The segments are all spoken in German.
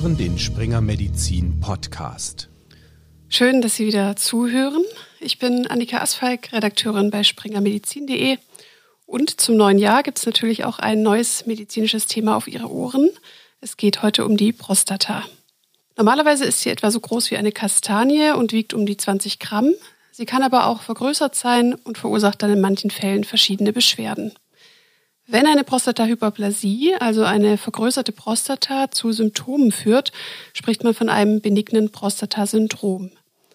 hören den Springer Medizin Podcast. Schön, dass Sie wieder zuhören. Ich bin Annika Asfalk, Redakteurin bei springermedizin.de. Und zum neuen Jahr gibt es natürlich auch ein neues medizinisches Thema auf Ihre Ohren. Es geht heute um die Prostata. Normalerweise ist sie etwa so groß wie eine Kastanie und wiegt um die 20 Gramm. Sie kann aber auch vergrößert sein und verursacht dann in manchen Fällen verschiedene Beschwerden. Wenn eine Prostatahyperplasie, also eine vergrößerte Prostata, zu Symptomen führt, spricht man von einem benignen Prostatasyndrom.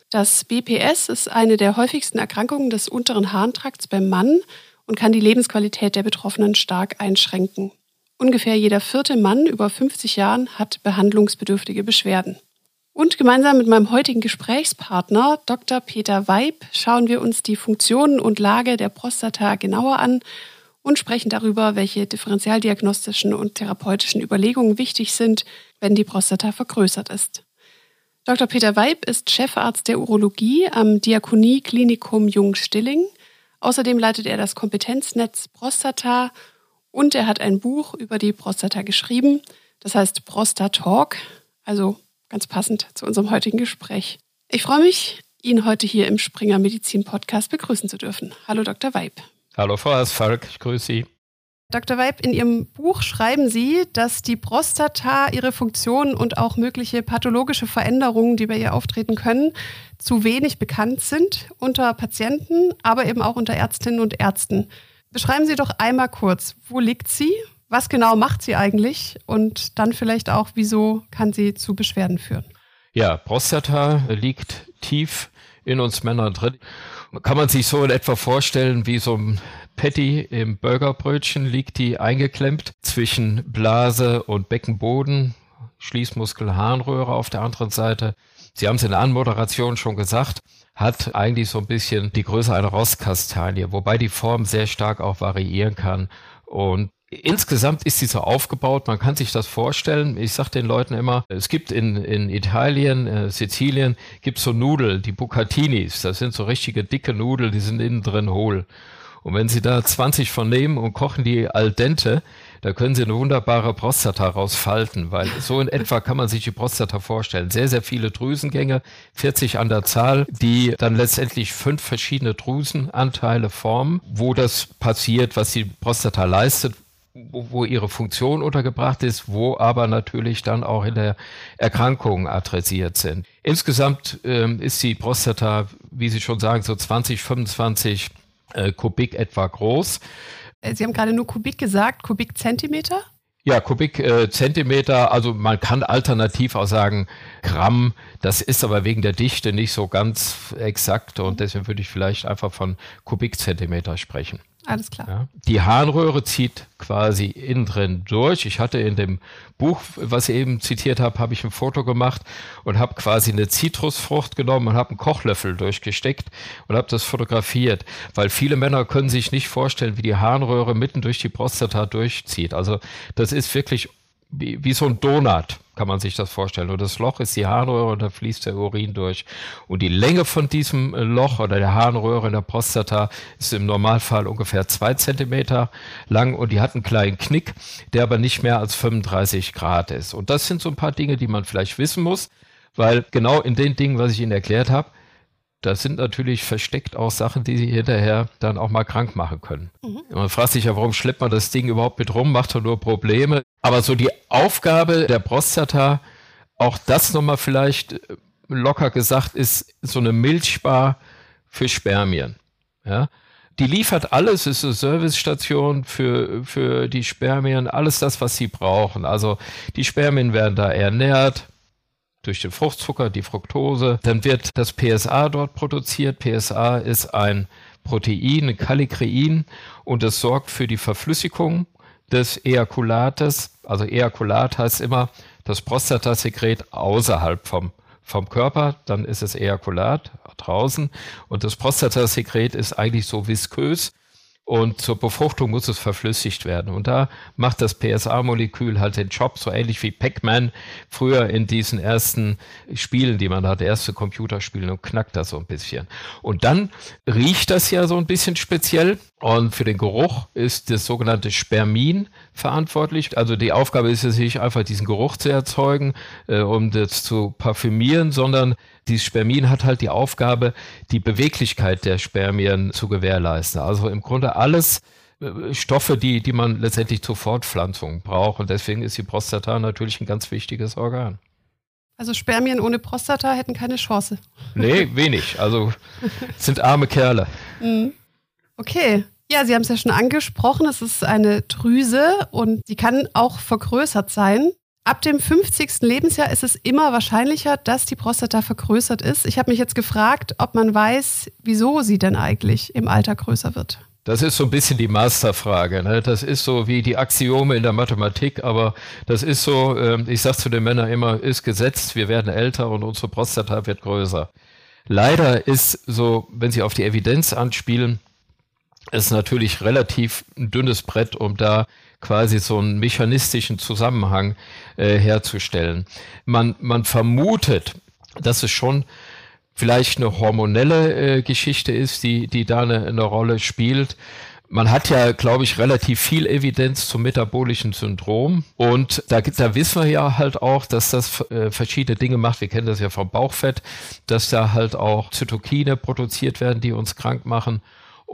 Das BPS ist eine der häufigsten Erkrankungen des unteren Harntrakts beim Mann und kann die Lebensqualität der Betroffenen stark einschränken. Ungefähr jeder vierte Mann über 50 Jahren hat behandlungsbedürftige Beschwerden. Und gemeinsam mit meinem heutigen Gesprächspartner Dr. Peter Weib schauen wir uns die Funktionen und Lage der Prostata genauer an und sprechen darüber, welche differentialdiagnostischen und therapeutischen Überlegungen wichtig sind, wenn die Prostata vergrößert ist. Dr. Peter Weib ist Chefarzt der Urologie am Diakonie-Klinikum Jungstilling. Außerdem leitet er das Kompetenznetz Prostata und er hat ein Buch über die Prostata geschrieben. Das heißt Prostatalk, also ganz passend zu unserem heutigen Gespräch. Ich freue mich, ihn heute hier im Springer Medizin Podcast begrüßen zu dürfen. Hallo Dr. Weib. Hallo Frau Asfalk, ich grüße Sie. Dr. Weib, in Ihrem Buch schreiben Sie, dass die Prostata, ihre Funktion und auch mögliche pathologische Veränderungen, die bei ihr auftreten können, zu wenig bekannt sind unter Patienten, aber eben auch unter Ärztinnen und Ärzten. Beschreiben Sie doch einmal kurz, wo liegt sie? Was genau macht sie eigentlich? Und dann vielleicht auch, wieso kann sie zu Beschwerden führen? Ja, Prostata liegt tief in uns Männern drin kann man sich so in etwa vorstellen, wie so ein Patty im Burgerbrötchen liegt die eingeklemmt zwischen Blase und Beckenboden, Schließmuskel, Harnröhre auf der anderen Seite. Sie haben es in der Anmoderation schon gesagt, hat eigentlich so ein bisschen die Größe einer Rostkastanie, wobei die Form sehr stark auch variieren kann. Und Insgesamt ist sie so aufgebaut, man kann sich das vorstellen. Ich sage den Leuten immer, es gibt in, in Italien, äh, Sizilien, gibt so Nudeln, die Bucatinis. Das sind so richtige dicke Nudeln, die sind innen drin hohl. Und wenn Sie da 20 von nehmen und kochen die al dente, da können Sie eine wunderbare Prostata rausfalten, weil so in etwa kann man sich die Prostata vorstellen. Sehr, sehr viele Drüsengänge, 40 an der Zahl, die dann letztendlich fünf verschiedene Drüsenanteile formen, wo das passiert, was die Prostata leistet, wo, wo ihre Funktion untergebracht ist, wo aber natürlich dann auch in der Erkrankung adressiert sind. Insgesamt ähm, ist die Prostata, wie Sie schon sagen, so 20, 25 äh, Kubik etwa groß. Äh, Sie haben gerade nur Kubik gesagt, Kubikzentimeter? Ja, Kubikzentimeter, äh, also man kann alternativ auch sagen Gramm, das ist aber wegen der Dichte nicht so ganz exakt und deswegen würde ich vielleicht einfach von Kubikzentimeter sprechen. Alles klar. Ja. Die Harnröhre zieht quasi innen drin durch. Ich hatte in dem Buch, was ich eben zitiert habe, habe ich ein Foto gemacht und habe quasi eine Zitrusfrucht genommen und habe einen Kochlöffel durchgesteckt und habe das fotografiert, weil viele Männer können sich nicht vorstellen, wie die Harnröhre mitten durch die Prostata durchzieht. Also das ist wirklich wie, wie so ein Donut kann man sich das vorstellen. Und das Loch ist die Harnröhre und da fließt der Urin durch. Und die Länge von diesem äh, Loch oder der Harnröhre in der Prostata ist im Normalfall ungefähr zwei Zentimeter lang und die hat einen kleinen Knick, der aber nicht mehr als 35 Grad ist. Und das sind so ein paar Dinge, die man vielleicht wissen muss, weil genau in den Dingen, was ich Ihnen erklärt habe, da sind natürlich versteckt auch Sachen, die sie hinterher dann auch mal krank machen können. Mhm. Man fragt sich ja, warum schleppt man das Ding überhaupt mit rum, macht doch nur Probleme. Aber so die Aufgabe der Prostata, auch das nochmal vielleicht äh, locker gesagt, ist so eine Milchspar für Spermien. Ja? Die liefert alles, ist eine Servicestation für, für die Spermien, alles das, was sie brauchen. Also die Spermien werden da ernährt, durch den Fruchtzucker, die Fructose. Dann wird das PSA dort produziert. PSA ist ein Protein, ein Kallikrein und es sorgt für die Verflüssigung des Ejakulates. Also Ejakulat heißt immer das Prostatasekret außerhalb vom, vom Körper, dann ist es Ejakulat draußen und das Prostatasekret ist eigentlich so viskös und zur Befruchtung muss es verflüssigt werden. Und da macht das PSA-Molekül halt den Job, so ähnlich wie Pac-Man früher in diesen ersten Spielen, die man hatte, erste Computerspiele und knackt das so ein bisschen. Und dann riecht das ja so ein bisschen speziell. Und für den Geruch ist das sogenannte Spermin verantwortlich. Also die Aufgabe ist es nicht einfach diesen Geruch zu erzeugen, äh, um das zu parfümieren, sondern dieses Spermin hat halt die Aufgabe, die Beweglichkeit der Spermien zu gewährleisten. Also im Grunde alles äh, Stoffe, die, die man letztendlich zur Fortpflanzung braucht. Und deswegen ist die Prostata natürlich ein ganz wichtiges Organ. Also Spermien ohne Prostata hätten keine Chance. Nee, wenig. Also sind arme Kerle. Mhm. Okay. Ja, Sie haben es ja schon angesprochen. Es ist eine Drüse und sie kann auch vergrößert sein. Ab dem 50. Lebensjahr ist es immer wahrscheinlicher, dass die Prostata vergrößert ist. Ich habe mich jetzt gefragt, ob man weiß, wieso sie denn eigentlich im Alter größer wird. Das ist so ein bisschen die Masterfrage. Ne? Das ist so wie die Axiome in der Mathematik, aber das ist so, ähm, ich sage zu den Männern immer, ist gesetzt, wir werden älter und unsere Prostata wird größer. Leider ist so, wenn Sie auf die Evidenz anspielen, ist natürlich relativ ein dünnes Brett, um da quasi so einen mechanistischen Zusammenhang äh, herzustellen. Man, man vermutet, dass es schon vielleicht eine hormonelle äh, Geschichte ist, die, die da eine, eine Rolle spielt. Man hat ja, glaube ich, relativ viel Evidenz zum metabolischen Syndrom. Und da, da wissen wir ja halt auch, dass das äh, verschiedene Dinge macht. Wir kennen das ja vom Bauchfett, dass da halt auch Zytokine produziert werden, die uns krank machen.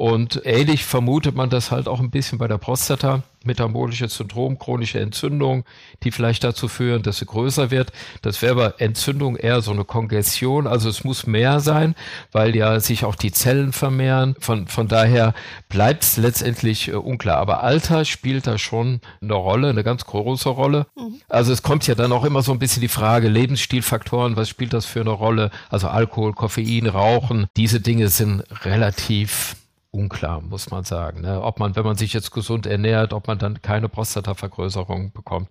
Und ähnlich vermutet man das halt auch ein bisschen bei der Prostata. Metabolisches Syndrom, chronische Entzündung, die vielleicht dazu führen, dass sie größer wird. Das wäre aber Entzündung eher so eine Kongestion. Also es muss mehr sein, weil ja sich auch die Zellen vermehren. Von, von daher bleibt es letztendlich äh, unklar. Aber Alter spielt da schon eine Rolle, eine ganz große Rolle. Mhm. Also es kommt ja dann auch immer so ein bisschen die Frage, Lebensstilfaktoren, was spielt das für eine Rolle? Also Alkohol, Koffein, Rauchen, diese Dinge sind relativ unklar, muss man sagen. Ne? Ob man, wenn man sich jetzt gesund ernährt, ob man dann keine Prostatavergrößerung bekommt.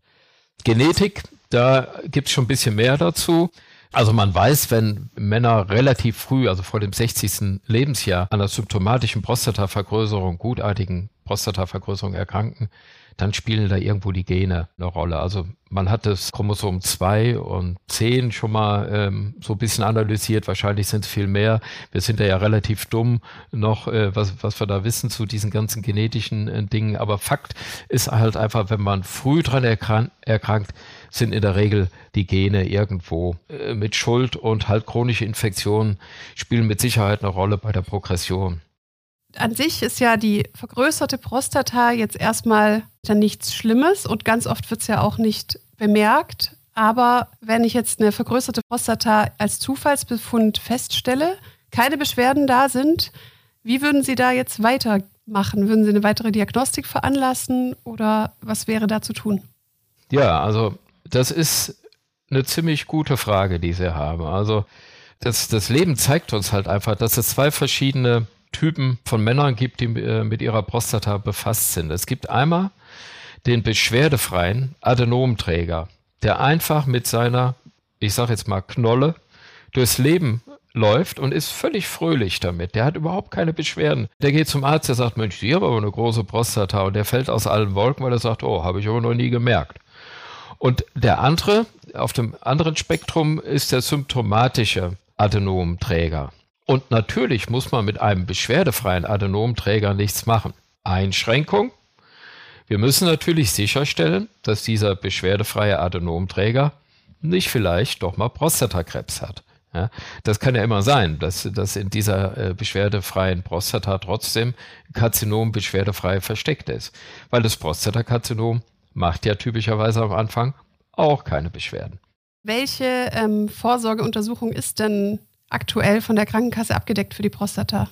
Genetik, da gibt es schon ein bisschen mehr dazu. Also man weiß, wenn Männer relativ früh, also vor dem 60. Lebensjahr, an der symptomatischen Prostatavergrößerung, gutartigen Prostatavergrößerung erkranken, dann spielen da irgendwo die Gene eine Rolle. Also man hat das Chromosom 2 und 10 schon mal ähm, so ein bisschen analysiert. Wahrscheinlich sind es viel mehr. Wir sind da ja relativ dumm noch, äh, was, was wir da wissen zu diesen ganzen genetischen äh, Dingen. Aber Fakt ist halt einfach, wenn man früh dran erkrankt, erkrankt sind in der Regel die Gene irgendwo äh, mit Schuld und halt chronische Infektionen spielen mit Sicherheit eine Rolle bei der Progression an sich ist ja die vergrößerte Prostata jetzt erstmal dann nichts Schlimmes und ganz oft wird es ja auch nicht bemerkt. Aber wenn ich jetzt eine vergrößerte Prostata als Zufallsbefund feststelle, keine Beschwerden da sind, wie würden Sie da jetzt weitermachen? Würden Sie eine weitere Diagnostik veranlassen oder was wäre da zu tun? Ja, also das ist eine ziemlich gute Frage, die Sie haben. Also das, das Leben zeigt uns halt einfach, dass es zwei verschiedene Typen von Männern gibt, die äh, mit ihrer Prostata befasst sind. Es gibt einmal den beschwerdefreien Adenomträger, der einfach mit seiner, ich sage jetzt mal Knolle, durchs Leben läuft und ist völlig fröhlich damit. Der hat überhaupt keine Beschwerden. Der geht zum Arzt, der sagt, Mensch, Sie haben aber eine große Prostata und der fällt aus allen Wolken, weil er sagt, oh, habe ich aber noch nie gemerkt. Und der andere, auf dem anderen Spektrum ist der symptomatische Adenomträger. Und natürlich muss man mit einem beschwerdefreien Adenomträger nichts machen. Einschränkung. Wir müssen natürlich sicherstellen, dass dieser beschwerdefreie Adenomträger nicht vielleicht doch mal Prostatakrebs hat. Ja, das kann ja immer sein, dass, dass in dieser äh, beschwerdefreien Prostata trotzdem Karzinom beschwerdefrei versteckt ist. Weil das Prostatakarzinom macht ja typischerweise am Anfang auch keine Beschwerden. Welche ähm, Vorsorgeuntersuchung ist denn aktuell von der Krankenkasse abgedeckt für die Prostata?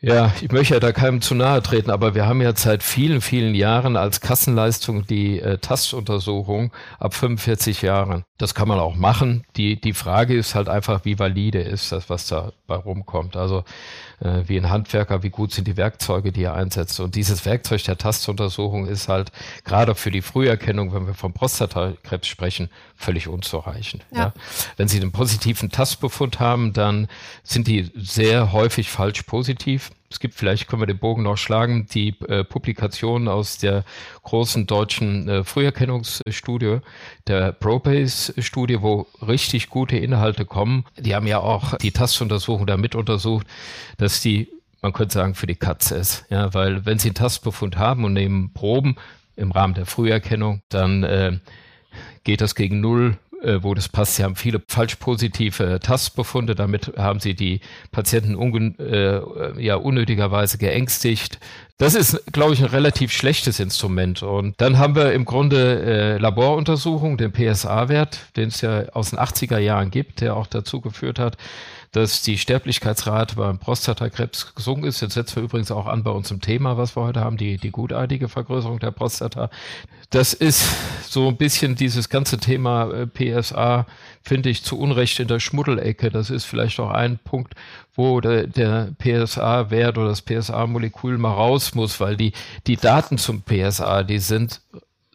Ja, ich möchte ja da keinem zu nahe treten, aber wir haben ja seit vielen, vielen Jahren als Kassenleistung die äh, Tastuntersuchung ab 45 Jahren. Das kann man auch machen. Die, die Frage ist halt einfach, wie valide ist das, was dabei rumkommt. Also wie ein Handwerker, wie gut sind die Werkzeuge, die er einsetzt. Und dieses Werkzeug der Tastuntersuchung ist halt gerade für die Früherkennung, wenn wir vom Prostatakrebs sprechen, völlig unzureichend. Ja. Ja. Wenn Sie einen positiven Tastbefund haben, dann sind die sehr häufig falsch positiv. Es gibt, vielleicht können wir den Bogen noch schlagen, die äh, Publikationen aus der großen deutschen äh, Früherkennungsstudie, der ProBase-Studie, wo richtig gute Inhalte kommen. Die haben ja auch die Tastuntersuchung da mit untersucht, dass die, man könnte sagen, für die Katze ist. Ja, weil wenn sie einen Tastbefund haben und nehmen Proben im Rahmen der Früherkennung, dann äh, geht das gegen Null wo das passt. Sie haben viele falsch positive Tastbefunde. Damit haben sie die Patienten äh, ja, unnötigerweise geängstigt. Das ist, glaube ich, ein relativ schlechtes Instrument. Und dann haben wir im Grunde äh, Laboruntersuchungen, den PSA-Wert, den es ja aus den 80er Jahren gibt, der auch dazu geführt hat, dass die Sterblichkeitsrate beim Prostatakrebs gesunken ist. Jetzt setzen wir übrigens auch an bei unserem Thema, was wir heute haben, die, die gutartige Vergrößerung der Prostata. Das ist so ein bisschen dieses ganze Thema äh, PSA, finde ich, zu Unrecht in der Schmuddelecke. Das ist vielleicht auch ein Punkt, wo der, der PSA-Wert oder das PSA-Molekül mal raus muss, weil die, die Daten zum PSA, die sind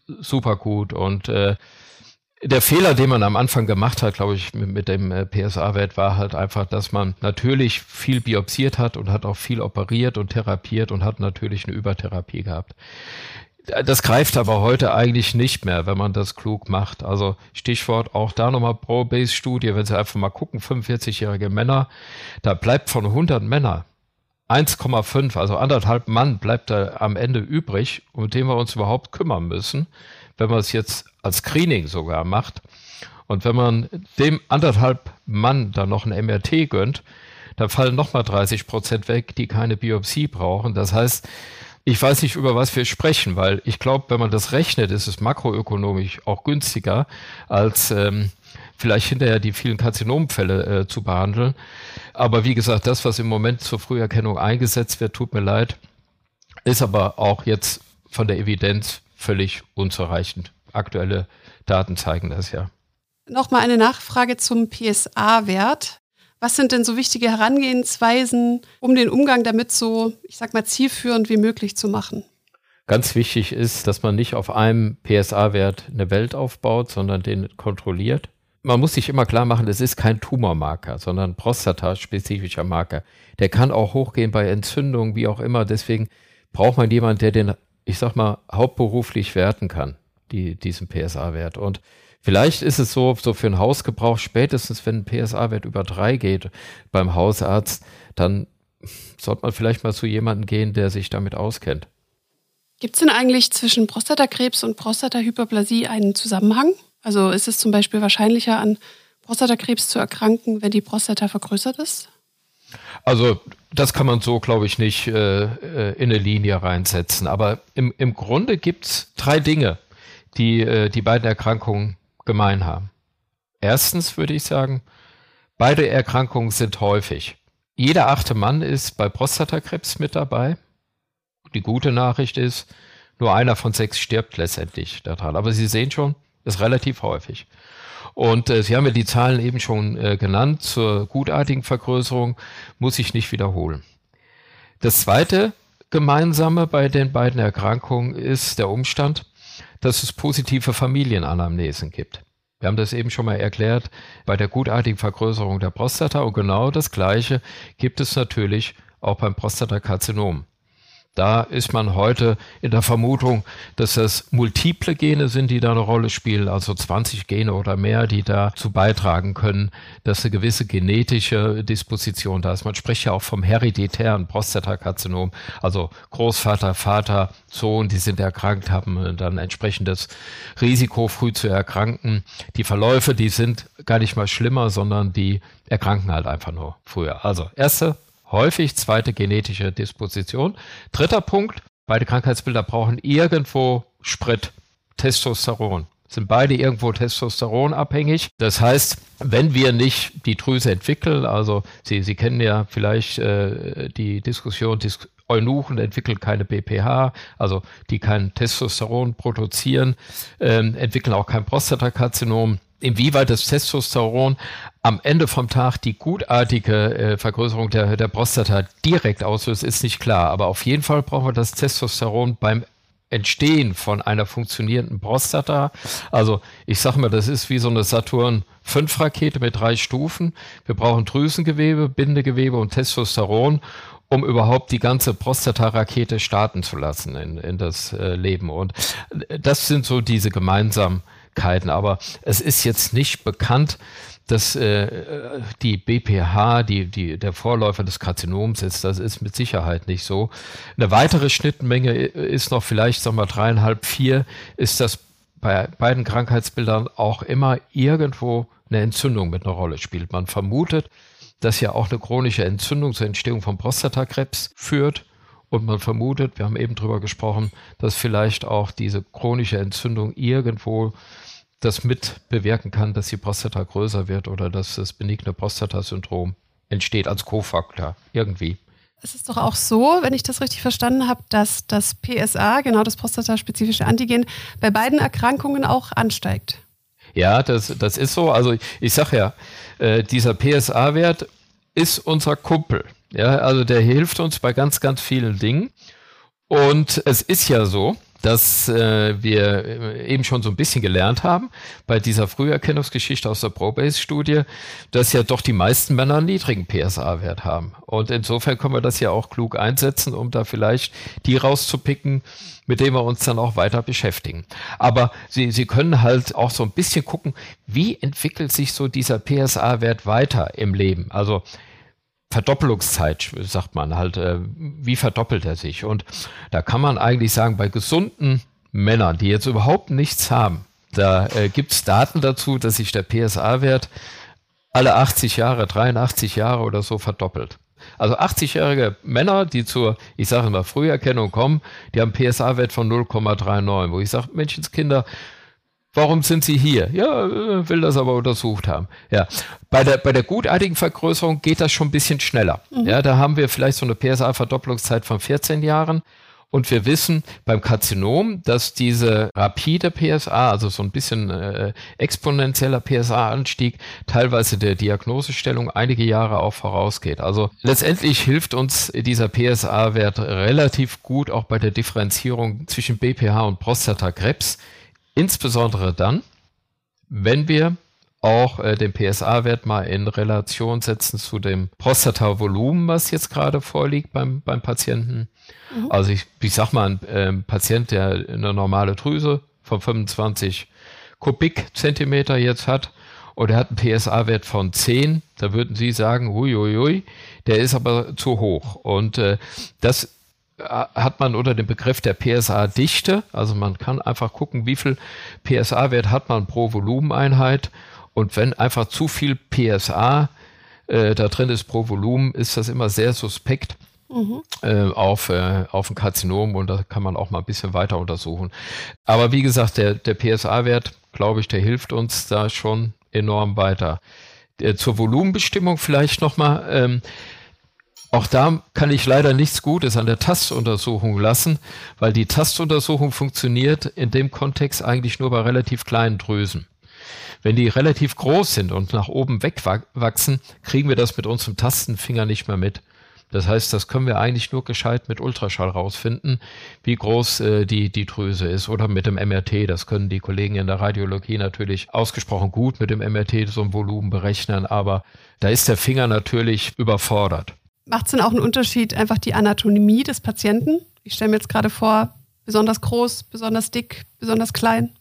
super gut und äh, der Fehler, den man am Anfang gemacht hat, glaube ich, mit, mit dem äh, PSA-Wert, war halt einfach, dass man natürlich viel biopsiert hat und hat auch viel operiert und therapiert und hat natürlich eine Übertherapie gehabt. Das greift aber heute eigentlich nicht mehr, wenn man das klug macht. Also Stichwort auch da nochmal Pro-Base-Studie, wenn Sie einfach mal gucken, 45-jährige Männer, da bleibt von 100 Männer 1,5, also anderthalb Mann bleibt da am Ende übrig, um den wir uns überhaupt kümmern müssen wenn man es jetzt als Screening sogar macht und wenn man dem anderthalb Mann dann noch ein MRT gönnt, dann fallen nochmal 30 Prozent weg, die keine Biopsie brauchen. Das heißt, ich weiß nicht, über was wir sprechen, weil ich glaube, wenn man das rechnet, ist es makroökonomisch auch günstiger, als ähm, vielleicht hinterher die vielen Karzinomenfälle äh, zu behandeln. Aber wie gesagt, das, was im Moment zur Früherkennung eingesetzt wird, tut mir leid, ist aber auch jetzt von der Evidenz völlig unzureichend. Aktuelle Daten zeigen das ja. Nochmal eine Nachfrage zum PSA-Wert. Was sind denn so wichtige Herangehensweisen, um den Umgang damit so, ich sag mal, zielführend wie möglich zu machen? Ganz wichtig ist, dass man nicht auf einem PSA-Wert eine Welt aufbaut, sondern den kontrolliert. Man muss sich immer klar machen, es ist kein Tumormarker, sondern prostataspezifischer Marker. Der kann auch hochgehen bei Entzündungen, wie auch immer. Deswegen braucht man jemanden, der den ich sag mal, hauptberuflich werten kann, die, diesen PSA-Wert. Und vielleicht ist es so, so für einen Hausgebrauch, spätestens wenn ein PSA-Wert über drei geht beim Hausarzt, dann sollte man vielleicht mal zu jemandem gehen, der sich damit auskennt. Gibt es denn eigentlich zwischen Prostatakrebs und Prostatahyperplasie einen Zusammenhang? Also ist es zum Beispiel wahrscheinlicher, an Prostatakrebs zu erkranken, wenn die Prostata vergrößert ist? Also das kann man so, glaube ich, nicht äh, äh, in eine Linie reinsetzen. Aber im, im Grunde gibt es drei Dinge, die äh, die beiden Erkrankungen gemein haben. Erstens würde ich sagen, beide Erkrankungen sind häufig. Jeder achte Mann ist bei Prostatakrebs mit dabei. Die gute Nachricht ist, nur einer von sechs stirbt letztendlich daran. Aber Sie sehen schon, ist relativ häufig. Und äh, Sie haben ja die Zahlen eben schon äh, genannt zur gutartigen Vergrößerung, muss ich nicht wiederholen. Das zweite Gemeinsame bei den beiden Erkrankungen ist der Umstand, dass es positive Familienanamnesen gibt. Wir haben das eben schon mal erklärt bei der gutartigen Vergrößerung der Prostata und genau das Gleiche gibt es natürlich auch beim Prostatakarzinom. Da ist man heute in der Vermutung, dass das multiple Gene sind, die da eine Rolle spielen, also 20 Gene oder mehr, die dazu beitragen können, dass eine gewisse genetische Disposition da ist. Man spricht ja auch vom hereditären Prostatakarzinom, also Großvater, Vater, Sohn, die sind erkrankt, haben dann entsprechendes Risiko, früh zu erkranken. Die Verläufe, die sind gar nicht mal schlimmer, sondern die erkranken halt einfach nur früher. Also erste häufig zweite genetische Disposition. Dritter Punkt, beide Krankheitsbilder brauchen irgendwo Sprit, Testosteron. Sind beide irgendwo testosteronabhängig. Das heißt, wenn wir nicht die Drüse entwickeln, also Sie, Sie kennen ja vielleicht äh, die Diskussion, Dis Eunuchen entwickeln keine BPH, also die kein Testosteron produzieren, äh, entwickeln auch kein Prostatakarzinom inwieweit das Testosteron am Ende vom Tag die gutartige äh, Vergrößerung der, der Prostata direkt auslöst, ist nicht klar. Aber auf jeden Fall brauchen wir das Testosteron beim Entstehen von einer funktionierenden Prostata. Also ich sage mal, das ist wie so eine Saturn 5 Rakete mit drei Stufen. Wir brauchen Drüsengewebe, Bindegewebe und Testosteron. um überhaupt die ganze Prostata-Rakete starten zu lassen in, in das äh, Leben. Und äh, das sind so diese Gemeinsamkeiten. Aber es ist jetzt nicht bekannt, dass äh, die BPH, die, die, der Vorläufer des Karzinoms ist. Das ist mit Sicherheit nicht so. Eine weitere Schnittmenge ist noch vielleicht, sagen wir, dreieinhalb, vier, ist, dass bei beiden Krankheitsbildern auch immer irgendwo eine Entzündung mit einer Rolle spielt. Man vermutet, dass ja auch eine chronische Entzündung zur Entstehung von Prostatakrebs führt. Und man vermutet, wir haben eben drüber gesprochen, dass vielleicht auch diese chronische Entzündung irgendwo das mit bewirken kann, dass die Prostata größer wird oder dass das benigne Prostatasyndrom entsteht als Kofaktor irgendwie. Es ist doch auch so, wenn ich das richtig verstanden habe, dass das PSA, genau das prostataspezifische Antigen, bei beiden Erkrankungen auch ansteigt. Ja, das, das ist so. Also ich sage ja, äh, dieser PSA-Wert ist unser Kumpel. Ja, also der hilft uns bei ganz, ganz vielen Dingen. Und es ist ja so, dass äh, wir äh, eben schon so ein bisschen gelernt haben bei dieser Früherkennungsgeschichte aus der Probase-Studie, dass ja doch die meisten Männer einen niedrigen PSA-Wert haben. Und insofern können wir das ja auch klug einsetzen, um da vielleicht die rauszupicken, mit denen wir uns dann auch weiter beschäftigen. Aber Sie, Sie können halt auch so ein bisschen gucken, wie entwickelt sich so dieser PSA-Wert weiter im Leben. Also Verdoppelungszeit, sagt man halt, äh, wie verdoppelt er sich? Und da kann man eigentlich sagen, bei gesunden Männern, die jetzt überhaupt nichts haben, da äh, gibt es Daten dazu, dass sich der PSA-Wert alle 80 Jahre, 83 Jahre oder so verdoppelt. Also 80-jährige Männer, die zur, ich sage immer, Früherkennung kommen, die haben PSA-Wert von 0,39, wo ich sage, Menschenskinder, Warum sind Sie hier? Ja, äh, will das aber untersucht haben. Ja, bei der, bei der gutartigen Vergrößerung geht das schon ein bisschen schneller. Mhm. Ja, da haben wir vielleicht so eine PSA-Verdopplungszeit von 14 Jahren. Und wir wissen beim Karzinom, dass diese rapide PSA, also so ein bisschen äh, exponentieller PSA-Anstieg, teilweise der Diagnosestellung einige Jahre auch vorausgeht. Also letztendlich hilft uns dieser PSA-Wert relativ gut auch bei der Differenzierung zwischen BPH und Prostatakrebs. Insbesondere dann, wenn wir auch äh, den PSA-Wert mal in Relation setzen zu dem Prostata-Volumen, was jetzt gerade vorliegt beim, beim Patienten. Mhm. Also ich, ich sag mal, ein äh, Patient, der eine normale Drüse von 25 Kubikzentimeter jetzt hat und er hat einen PSA-Wert von 10, da würden Sie sagen, huiuiui, der ist aber zu hoch. Und äh, das hat man unter dem Begriff der PSA-Dichte. Also man kann einfach gucken, wie viel PSA-Wert hat man pro Volumeneinheit. Und wenn einfach zu viel PSA äh, da drin ist pro Volumen, ist das immer sehr suspekt. Mhm. Äh, auf, äh, auf ein Karzinom und da kann man auch mal ein bisschen weiter untersuchen. Aber wie gesagt, der, der PSA-Wert, glaube ich, der hilft uns da schon enorm weiter. Äh, zur Volumenbestimmung vielleicht nochmal. Ähm, auch da kann ich leider nichts Gutes an der Tastuntersuchung lassen, weil die Tastuntersuchung funktioniert in dem Kontext eigentlich nur bei relativ kleinen Drüsen. Wenn die relativ groß sind und nach oben wegwachsen, kriegen wir das mit unserem Tastenfinger nicht mehr mit. Das heißt, das können wir eigentlich nur gescheit mit Ultraschall rausfinden, wie groß äh, die, die Drüse ist oder mit dem MRT. Das können die Kollegen in der Radiologie natürlich ausgesprochen gut mit dem MRT so ein Volumen berechnen, aber da ist der Finger natürlich überfordert. Macht es denn auch einen Unterschied, einfach die Anatomie des Patienten? Ich stelle mir jetzt gerade vor, besonders groß, besonders dick, besonders klein.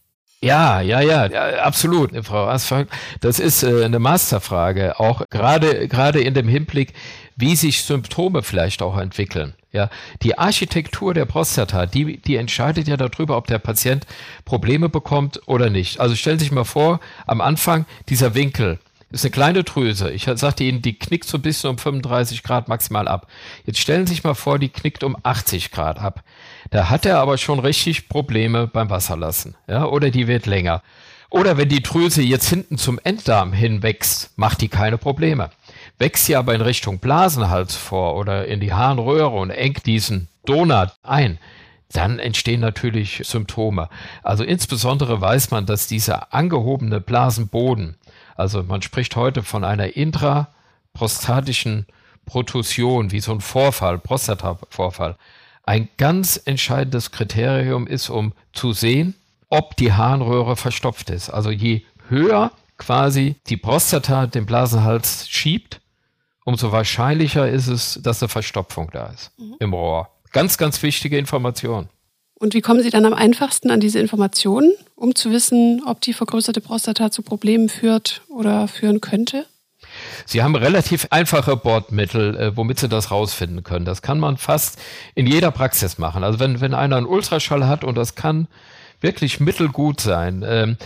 Ja, ja, ja, ja, absolut, Frau Asfalt. Das ist äh, eine Masterfrage, auch gerade gerade in dem Hinblick, wie sich Symptome vielleicht auch entwickeln. Ja, die Architektur der Prostata, die, die entscheidet ja darüber, ob der Patient Probleme bekommt oder nicht. Also stellen Sie sich mal vor, am Anfang dieser Winkel, ist eine kleine Drüse. Ich sagte Ihnen, die knickt so ein bisschen um 35 Grad maximal ab. Jetzt stellen Sie sich mal vor, die knickt um 80 Grad ab. Da hat er aber schon richtig Probleme beim Wasserlassen. Ja, oder die wird länger. Oder wenn die Drüse jetzt hinten zum Enddarm hinwächst, macht die keine Probleme. Wächst sie aber in Richtung Blasenhals vor oder in die Harnröhre und engt diesen Donut ein, dann entstehen natürlich Symptome. Also insbesondere weiß man, dass dieser angehobene Blasenboden also man spricht heute von einer intraprostatischen Protusion, wie so ein Vorfall, Prostatavorfall. Ein ganz entscheidendes Kriterium ist, um zu sehen, ob die Harnröhre verstopft ist. Also je höher quasi die Prostata den Blasenhals schiebt, umso wahrscheinlicher ist es, dass eine Verstopfung da ist mhm. im Rohr. Ganz, ganz wichtige Information. Und wie kommen Sie dann am einfachsten an diese Informationen, um zu wissen, ob die vergrößerte Prostata zu Problemen führt oder führen könnte? Sie haben relativ einfache Bordmittel, äh, womit Sie das rausfinden können. Das kann man fast in jeder Praxis machen. Also wenn, wenn einer einen Ultraschall hat und das kann wirklich mittelgut sein. Ähm,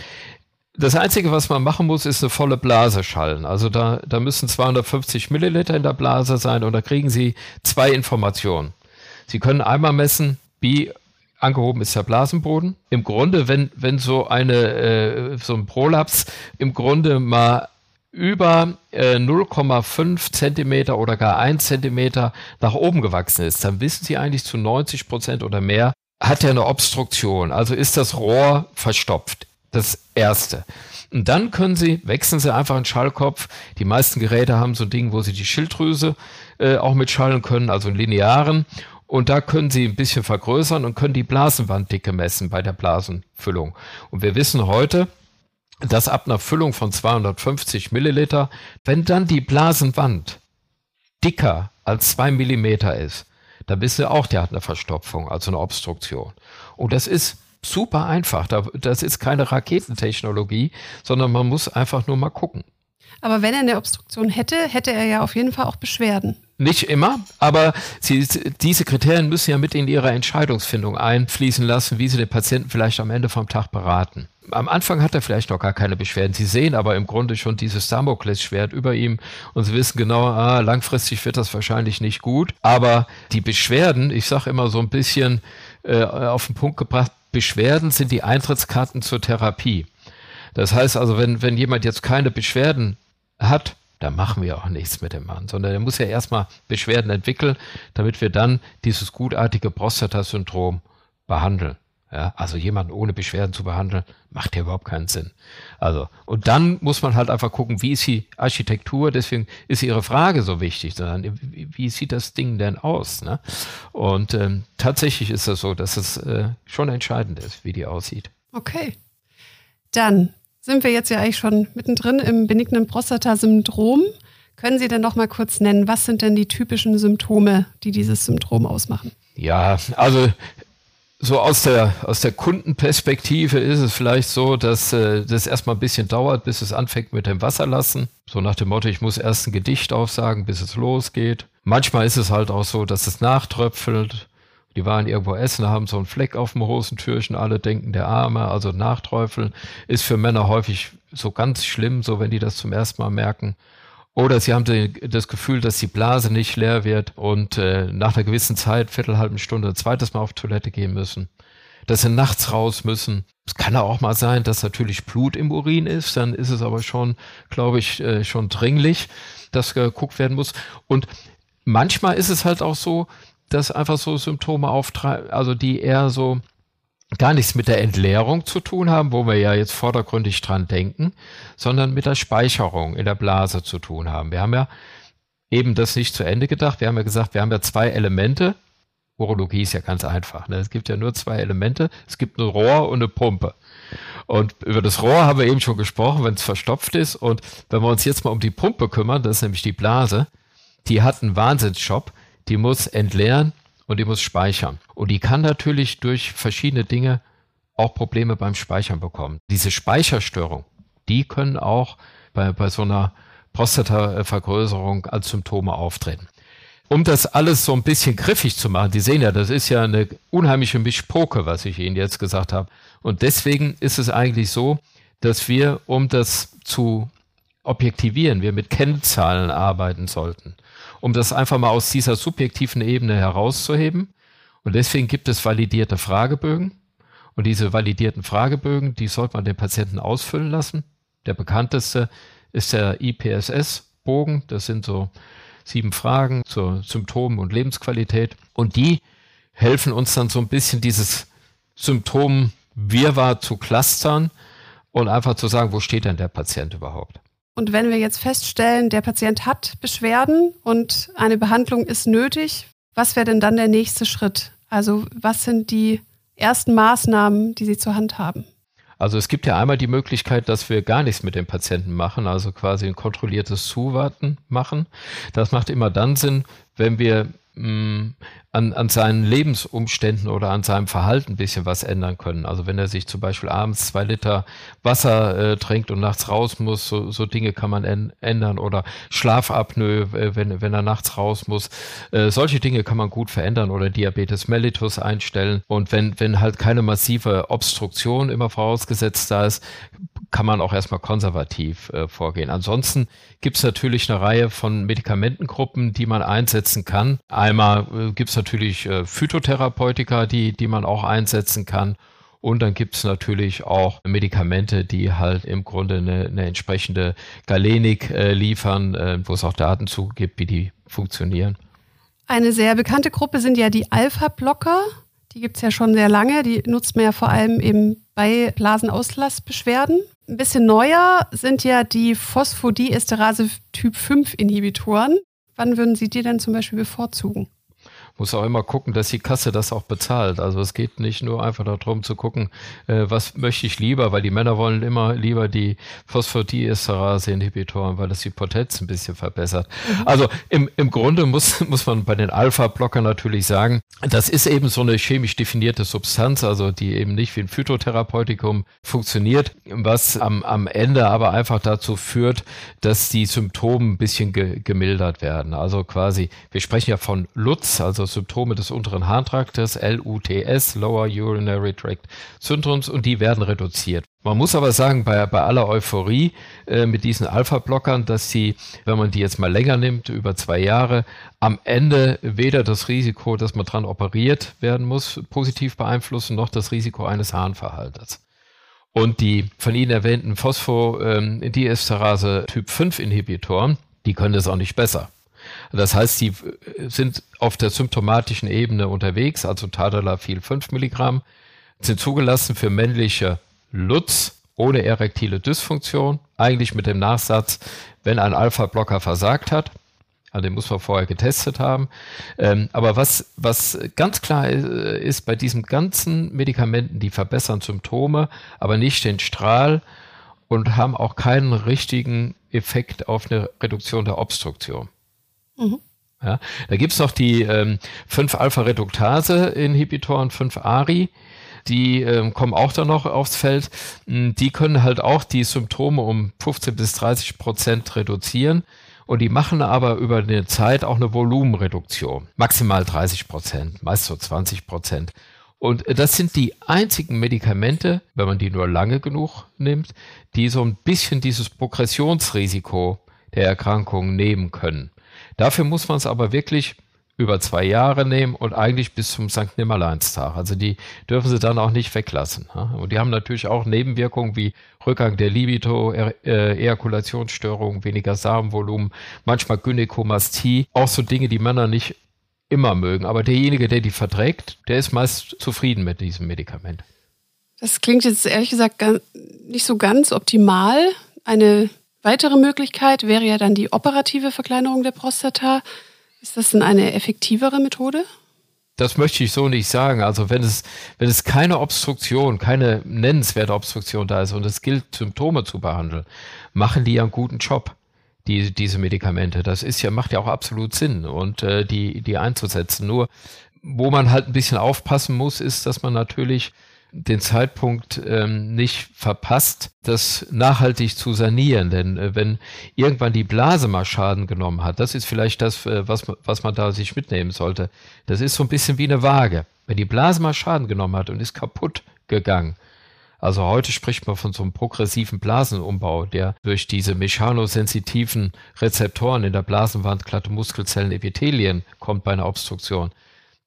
das Einzige, was man machen muss, ist eine volle Blase schallen. Also da, da müssen 250 Milliliter in der Blase sein und da kriegen Sie zwei Informationen. Sie können einmal messen, wie angehoben ist der Blasenboden. Im Grunde, wenn, wenn so eine, äh, so ein Prolaps im Grunde mal über äh, 0,5 Zentimeter oder gar 1 Zentimeter nach oben gewachsen ist, dann wissen Sie eigentlich zu 90 Prozent oder mehr, hat er eine Obstruktion. Also ist das Rohr verstopft. Das erste. Und dann können Sie, wechseln Sie einfach einen Schallkopf. Die meisten Geräte haben so ein Ding, wo Sie die Schilddrüse äh, auch mitschallen können, also einen linearen. Und da können Sie ein bisschen vergrößern und können die Blasenwanddicke messen bei der Blasenfüllung. Und wir wissen heute, dass ab einer Füllung von 250 Milliliter, wenn dann die Blasenwand dicker als zwei Millimeter ist, dann wissen Sie auch, der hat eine Verstopfung, also eine Obstruktion. Und das ist super einfach. Das ist keine Raketentechnologie, sondern man muss einfach nur mal gucken. Aber wenn er eine Obstruktion hätte, hätte er ja auf jeden Fall auch Beschwerden. Nicht immer, aber Sie, diese Kriterien müssen ja mit in Ihre Entscheidungsfindung einfließen lassen, wie Sie den Patienten vielleicht am Ende vom Tag beraten. Am Anfang hat er vielleicht noch gar keine Beschwerden. Sie sehen aber im Grunde schon dieses Damoklesschwert über ihm und Sie wissen genau, ah, langfristig wird das wahrscheinlich nicht gut. Aber die Beschwerden, ich sage immer so ein bisschen äh, auf den Punkt gebracht, Beschwerden sind die Eintrittskarten zur Therapie. Das heißt also, wenn, wenn jemand jetzt keine Beschwerden hat, dann machen wir auch nichts mit dem Mann, sondern er muss ja erstmal Beschwerden entwickeln, damit wir dann dieses gutartige Prostata-Syndrom behandeln. Ja, also jemanden ohne Beschwerden zu behandeln, macht ja überhaupt keinen Sinn. Also, und dann muss man halt einfach gucken, wie ist die Architektur, deswegen ist Ihre Frage so wichtig, sondern wie, wie sieht das Ding denn aus? Ne? Und ähm, tatsächlich ist das so, dass es äh, schon entscheidend ist, wie die aussieht. Okay. Dann sind wir jetzt ja eigentlich schon mittendrin im benignen Prostata-Syndrom. Können Sie denn noch mal kurz nennen, was sind denn die typischen Symptome, die dieses Syndrom ausmachen? Ja, also so aus der, aus der Kundenperspektive ist es vielleicht so, dass äh, das erstmal ein bisschen dauert, bis es anfängt mit dem Wasserlassen. So nach dem Motto, ich muss erst ein Gedicht aufsagen, bis es losgeht. Manchmal ist es halt auch so, dass es nachtröpfelt. Die waren irgendwo essen, haben so einen Fleck auf dem Hosentürchen, alle denken der Arme, also nachträufeln, ist für Männer häufig so ganz schlimm, so wenn die das zum ersten Mal merken. Oder sie haben das Gefühl, dass die Blase nicht leer wird und äh, nach einer gewissen Zeit, viertelhalben Stunde, ein zweites Mal auf Toilette gehen müssen. Dass sie nachts raus müssen. Es kann auch mal sein, dass natürlich Blut im Urin ist. Dann ist es aber schon, glaube ich, äh, schon dringlich, dass geguckt werden muss. Und manchmal ist es halt auch so, dass einfach so Symptome auftreiben, also die eher so gar nichts mit der Entleerung zu tun haben, wo wir ja jetzt vordergründig dran denken, sondern mit der Speicherung in der Blase zu tun haben. Wir haben ja eben das nicht zu Ende gedacht. Wir haben ja gesagt, wir haben ja zwei Elemente. Urologie ist ja ganz einfach. Ne? Es gibt ja nur zwei Elemente. Es gibt ein Rohr und eine Pumpe. Und über das Rohr haben wir eben schon gesprochen, wenn es verstopft ist. Und wenn wir uns jetzt mal um die Pumpe kümmern, das ist nämlich die Blase, die hat einen Wahnsinnsjob die muss entleeren und die muss speichern. Und die kann natürlich durch verschiedene Dinge auch Probleme beim Speichern bekommen. Diese Speicherstörung, die können auch bei, bei so einer Prostatavergrößerung als Symptome auftreten. Um das alles so ein bisschen griffig zu machen, die sehen ja, das ist ja eine unheimliche Mischpoke, was ich Ihnen jetzt gesagt habe. Und deswegen ist es eigentlich so, dass wir, um das zu objektivieren, wir mit Kennzahlen arbeiten sollten um das einfach mal aus dieser subjektiven Ebene herauszuheben. Und deswegen gibt es validierte Fragebögen. Und diese validierten Fragebögen, die sollte man den Patienten ausfüllen lassen. Der bekannteste ist der IPSS-Bogen. Das sind so sieben Fragen zur Symptomen und Lebensqualität. Und die helfen uns dann so ein bisschen dieses Symptom Wirrwarr zu clustern und einfach zu sagen, wo steht denn der Patient überhaupt? Und wenn wir jetzt feststellen, der Patient hat Beschwerden und eine Behandlung ist nötig, was wäre denn dann der nächste Schritt? Also was sind die ersten Maßnahmen, die Sie zur Hand haben? Also es gibt ja einmal die Möglichkeit, dass wir gar nichts mit dem Patienten machen, also quasi ein kontrolliertes Zuwarten machen. Das macht immer dann Sinn, wenn wir mh, an, an seinen Lebensumständen oder an seinem Verhalten ein bisschen was ändern können. Also wenn er sich zum Beispiel abends zwei Liter Wasser äh, trinkt und nachts raus muss, so, so Dinge kann man ändern oder Schlafapnoe, äh, wenn, wenn er nachts raus muss. Äh, solche Dinge kann man gut verändern oder Diabetes mellitus einstellen. Und wenn, wenn halt keine massive Obstruktion immer vorausgesetzt da ist, kann man auch erstmal konservativ äh, vorgehen. Ansonsten gibt es natürlich eine Reihe von Medikamentengruppen, die man einsetzen kann. Einmal äh, gibt es natürlich äh, Phytotherapeutika, die, die man auch einsetzen kann. Und dann gibt es natürlich auch Medikamente, die halt im Grunde eine, eine entsprechende Galenik äh, liefern, äh, wo es auch Daten zu gibt, wie die funktionieren. Eine sehr bekannte Gruppe sind ja die Alpha-Blocker. Die gibt es ja schon sehr lange. Die nutzt man ja vor allem eben bei Blasenauslassbeschwerden. Ein bisschen neuer sind ja die Phosphodiesterase Typ 5 Inhibitoren. Wann würden Sie die denn zum Beispiel bevorzugen? Muss auch immer gucken, dass die Kasse das auch bezahlt. Also es geht nicht nur einfach darum zu gucken, äh, was möchte ich lieber, weil die Männer wollen immer lieber die Phosphodiesterase-Inhibitoren, weil das die Potenz ein bisschen verbessert. Mhm. Also im, im Grunde muss, muss man bei den Alpha-Blockern natürlich sagen, das ist eben so eine chemisch definierte Substanz, also die eben nicht wie ein Phytotherapeutikum funktioniert, was am, am Ende aber einfach dazu führt, dass die Symptome ein bisschen ge, gemildert werden. Also quasi, wir sprechen ja von Lutz, also also Symptome des unteren Harntraktes, LUTS, Lower Urinary Tract Syndroms, und die werden reduziert. Man muss aber sagen, bei, bei aller Euphorie äh, mit diesen Alpha-Blockern, dass sie, wenn man die jetzt mal länger nimmt, über zwei Jahre, am Ende weder das Risiko, dass man dran operiert werden muss, positiv beeinflussen, noch das Risiko eines Harnverhaltens. Und die von Ihnen erwähnten Phosphodiesterase ähm, Typ 5 Inhibitoren, die können das auch nicht besser. Das heißt, sie sind auf der symptomatischen Ebene unterwegs, also Tadalafil 5 Milligramm, sind zugelassen für männliche Lutz ohne erektile Dysfunktion, eigentlich mit dem Nachsatz, wenn ein Alpha-Blocker versagt hat, also den muss man vorher getestet haben. Ähm, aber was, was ganz klar ist, bei diesen ganzen Medikamenten, die verbessern Symptome, aber nicht den Strahl und haben auch keinen richtigen Effekt auf eine Reduktion der Obstruktion. Mhm. Ja, da gibt's noch die ähm, 5-Alpha-Reduktase-Inhibitoren, 5-ARI, die ähm, kommen auch dann noch aufs Feld. Hm, die können halt auch die Symptome um 15 bis 30 Prozent reduzieren. Und die machen aber über eine Zeit auch eine Volumenreduktion. Maximal 30 Prozent, meist so 20 Prozent. Und das sind die einzigen Medikamente, wenn man die nur lange genug nimmt, die so ein bisschen dieses Progressionsrisiko der Erkrankung nehmen können. Dafür muss man es aber wirklich über zwei Jahre nehmen und eigentlich bis zum St. Nimmerleinstag. Also die dürfen sie dann auch nicht weglassen. Und die haben natürlich auch Nebenwirkungen wie Rückgang der Libido, e Ejakulationsstörungen, weniger Samenvolumen, manchmal Gynäkomastie, auch so Dinge, die Männer nicht immer mögen. Aber derjenige, der die verträgt, der ist meist zufrieden mit diesem Medikament. Das klingt jetzt ehrlich gesagt nicht so ganz optimal. Eine Weitere Möglichkeit wäre ja dann die operative Verkleinerung der Prostata. Ist das denn eine effektivere Methode? Das möchte ich so nicht sagen. Also wenn es, wenn es keine Obstruktion, keine nennenswerte Obstruktion da ist und es gilt, Symptome zu behandeln, machen die ja einen guten Job, die, diese Medikamente. Das ist ja, macht ja auch absolut Sinn und äh, die, die einzusetzen. Nur wo man halt ein bisschen aufpassen muss, ist, dass man natürlich den Zeitpunkt ähm, nicht verpasst, das nachhaltig zu sanieren. Denn äh, wenn irgendwann die Blase mal Schaden genommen hat, das ist vielleicht das, äh, was, was man da sich mitnehmen sollte. Das ist so ein bisschen wie eine Waage. Wenn die Blase mal Schaden genommen hat und ist kaputt gegangen, also heute spricht man von so einem progressiven Blasenumbau, der durch diese mechanosensitiven Rezeptoren in der Blasenwand, glatte Muskelzellen, Epithelien kommt bei einer Obstruktion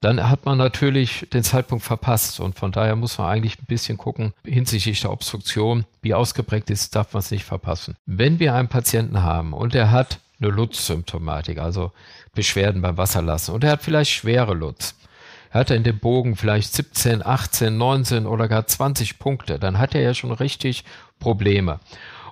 dann hat man natürlich den Zeitpunkt verpasst. Und von daher muss man eigentlich ein bisschen gucken hinsichtlich der Obstruktion, wie ausgeprägt ist, darf man es nicht verpassen. Wenn wir einen Patienten haben und er hat eine Lutz-Symptomatik, also Beschwerden beim Wasserlassen, und er hat vielleicht schwere Lutz, er hat in dem Bogen vielleicht 17, 18, 19 oder gar 20 Punkte, dann hat er ja schon richtig Probleme.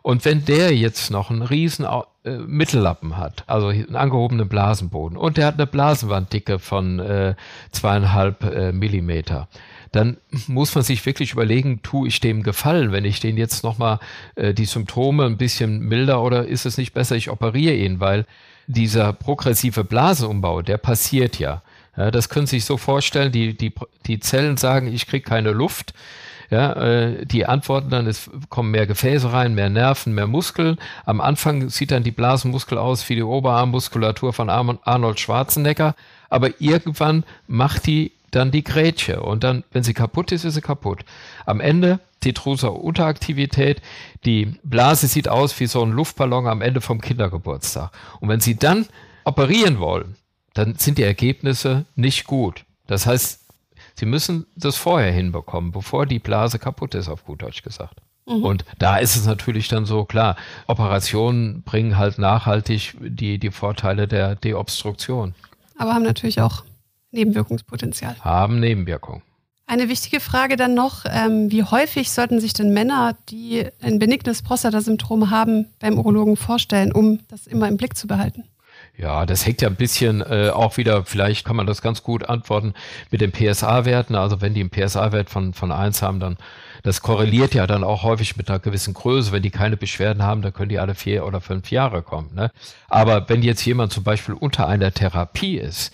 Und wenn der jetzt noch einen riesen äh, Mittellappen hat, also einen angehobenen Blasenboden, und der hat eine Blasenwanddicke von äh, zweieinhalb äh, Millimeter, dann muss man sich wirklich überlegen, tue ich dem Gefallen, wenn ich den jetzt nochmal äh, die Symptome ein bisschen milder oder ist es nicht besser, ich operiere ihn, weil dieser progressive Blasenumbau, der passiert ja. ja das können Sie sich so vorstellen, die, die, die Zellen sagen, ich kriege keine Luft. Ja, äh, die antworten dann, es kommen mehr Gefäße rein, mehr Nerven, mehr Muskeln. Am Anfang sieht dann die Blasenmuskel aus wie die Oberarmmuskulatur von Arnold Schwarzenegger, aber irgendwann macht die dann die Grätsche. Und dann, wenn sie kaputt ist, ist sie kaputt. Am Ende Tetrosa-Unteraktivität. Die Blase sieht aus wie so ein Luftballon am Ende vom Kindergeburtstag. Und wenn Sie dann operieren wollen, dann sind die Ergebnisse nicht gut. Das heißt, Sie müssen das vorher hinbekommen, bevor die Blase kaputt ist, auf gut Deutsch gesagt. Mhm. Und da ist es natürlich dann so, klar, Operationen bringen halt nachhaltig die, die Vorteile der Deobstruktion. Aber haben natürlich auch Nebenwirkungspotenzial. Haben Nebenwirkungen. Eine wichtige Frage dann noch, ähm, wie häufig sollten sich denn Männer, die ein benignes Prostatasyndrom haben, beim Urologen vorstellen, um das immer im Blick zu behalten? Ja, das hängt ja ein bisschen äh, auch wieder, vielleicht kann man das ganz gut antworten mit den PSA-Werten. Also wenn die einen PSA-Wert von, von 1 haben, dann das korreliert ja dann auch häufig mit einer gewissen Größe. Wenn die keine Beschwerden haben, dann können die alle vier oder fünf Jahre kommen. Ne? Aber wenn jetzt jemand zum Beispiel unter einer Therapie ist,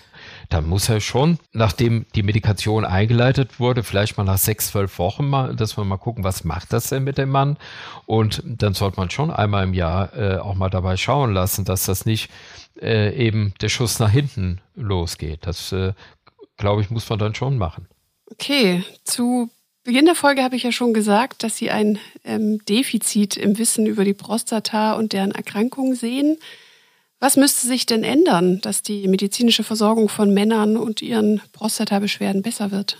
dann muss er schon, nachdem die Medikation eingeleitet wurde, vielleicht mal nach sechs, zwölf Wochen mal, dass wir mal gucken, was macht das denn mit dem Mann? Und dann sollte man schon einmal im Jahr äh, auch mal dabei schauen lassen, dass das nicht äh, eben der Schuss nach hinten losgeht. Das, äh, glaube ich, muss man dann schon machen. Okay, zu Beginn der Folge habe ich ja schon gesagt, dass Sie ein ähm, Defizit im Wissen über die Prostata und deren Erkrankungen sehen. Was müsste sich denn ändern, dass die medizinische Versorgung von Männern und ihren Prostatabeschwerden besser wird?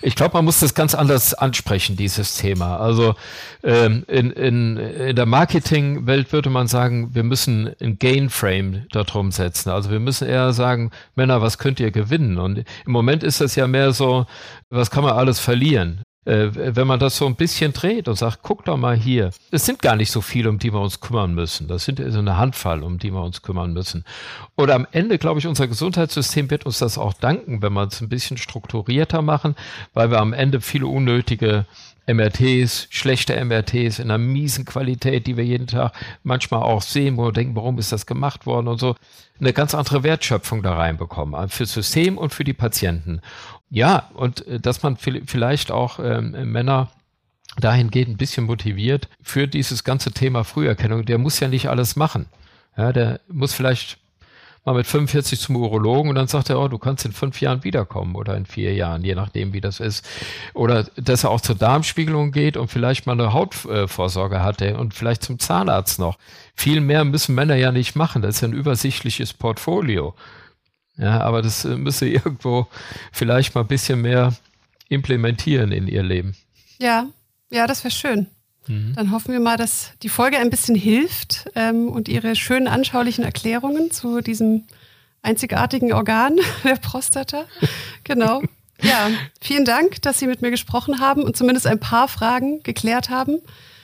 Ich glaube, man muss das ganz anders ansprechen, dieses Thema. Also ähm, in, in, in der Marketingwelt würde man sagen, wir müssen ein Gain-Frame darum setzen. Also wir müssen eher sagen, Männer, was könnt ihr gewinnen? Und im Moment ist das ja mehr so, was kann man alles verlieren? Äh, wenn man das so ein bisschen dreht und sagt, guck doch mal hier, es sind gar nicht so viele, um die wir uns kümmern müssen. Das sind so eine Handvoll, um die wir uns kümmern müssen. Oder am Ende, glaube ich, unser Gesundheitssystem wird uns das auch danken, wenn wir es ein bisschen strukturierter machen, weil wir am Ende viele unnötige MRTs, schlechte MRTs in einer miesen Qualität, die wir jeden Tag manchmal auch sehen, wo wir denken, warum ist das gemacht worden und so, eine ganz andere Wertschöpfung da reinbekommen, fürs System und für die Patienten. Ja, und äh, dass man vielleicht auch ähm, Männer dahingehend ein bisschen motiviert für dieses ganze Thema Früherkennung. Der muss ja nicht alles machen. Ja, der muss vielleicht mal mit 45 zum Urologen und dann sagt er, oh, du kannst in fünf Jahren wiederkommen oder in vier Jahren, je nachdem, wie das ist. Oder dass er auch zur Darmspiegelung geht und vielleicht mal eine Hautvorsorge hatte und vielleicht zum Zahnarzt noch. Viel mehr müssen Männer ja nicht machen. Das ist ja ein übersichtliches Portfolio. Ja, aber das äh, müsse irgendwo vielleicht mal ein bisschen mehr implementieren in ihr Leben. Ja, ja, das wäre schön. Mhm. Dann hoffen wir mal, dass die Folge ein bisschen hilft ähm, und Ihre schönen anschaulichen Erklärungen zu diesem einzigartigen Organ der Prostata. Genau. Ja, vielen Dank, dass Sie mit mir gesprochen haben und zumindest ein paar Fragen geklärt haben.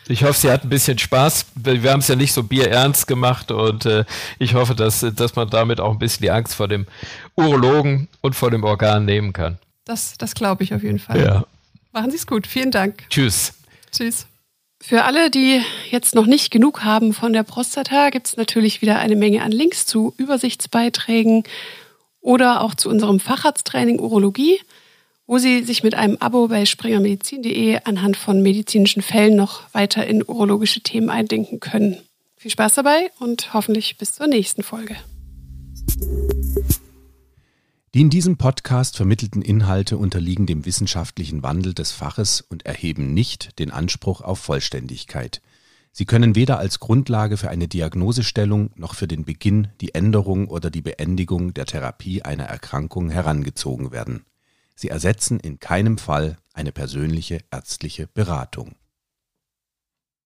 Ich hoffe, Sie hatten ein bisschen Spaß. Wir haben es ja nicht so bierernst gemacht und äh, ich hoffe, dass, dass man damit auch ein bisschen die Angst vor dem Urologen und vor dem Organ nehmen kann. Das, das glaube ich auf jeden Fall. Ja. Machen Sie es gut. Vielen Dank. Tschüss. Tschüss. Für alle, die jetzt noch nicht genug haben von der Prostata, gibt es natürlich wieder eine Menge an Links zu Übersichtsbeiträgen oder auch zu unserem Facharzttraining Urologie wo Sie sich mit einem Abo bei springermedizin.de anhand von medizinischen Fällen noch weiter in urologische Themen eindenken können. Viel Spaß dabei und hoffentlich bis zur nächsten Folge. Die in diesem Podcast vermittelten Inhalte unterliegen dem wissenschaftlichen Wandel des Faches und erheben nicht den Anspruch auf Vollständigkeit. Sie können weder als Grundlage für eine Diagnosestellung noch für den Beginn, die Änderung oder die Beendigung der Therapie einer Erkrankung herangezogen werden. Sie ersetzen in keinem Fall eine persönliche ärztliche Beratung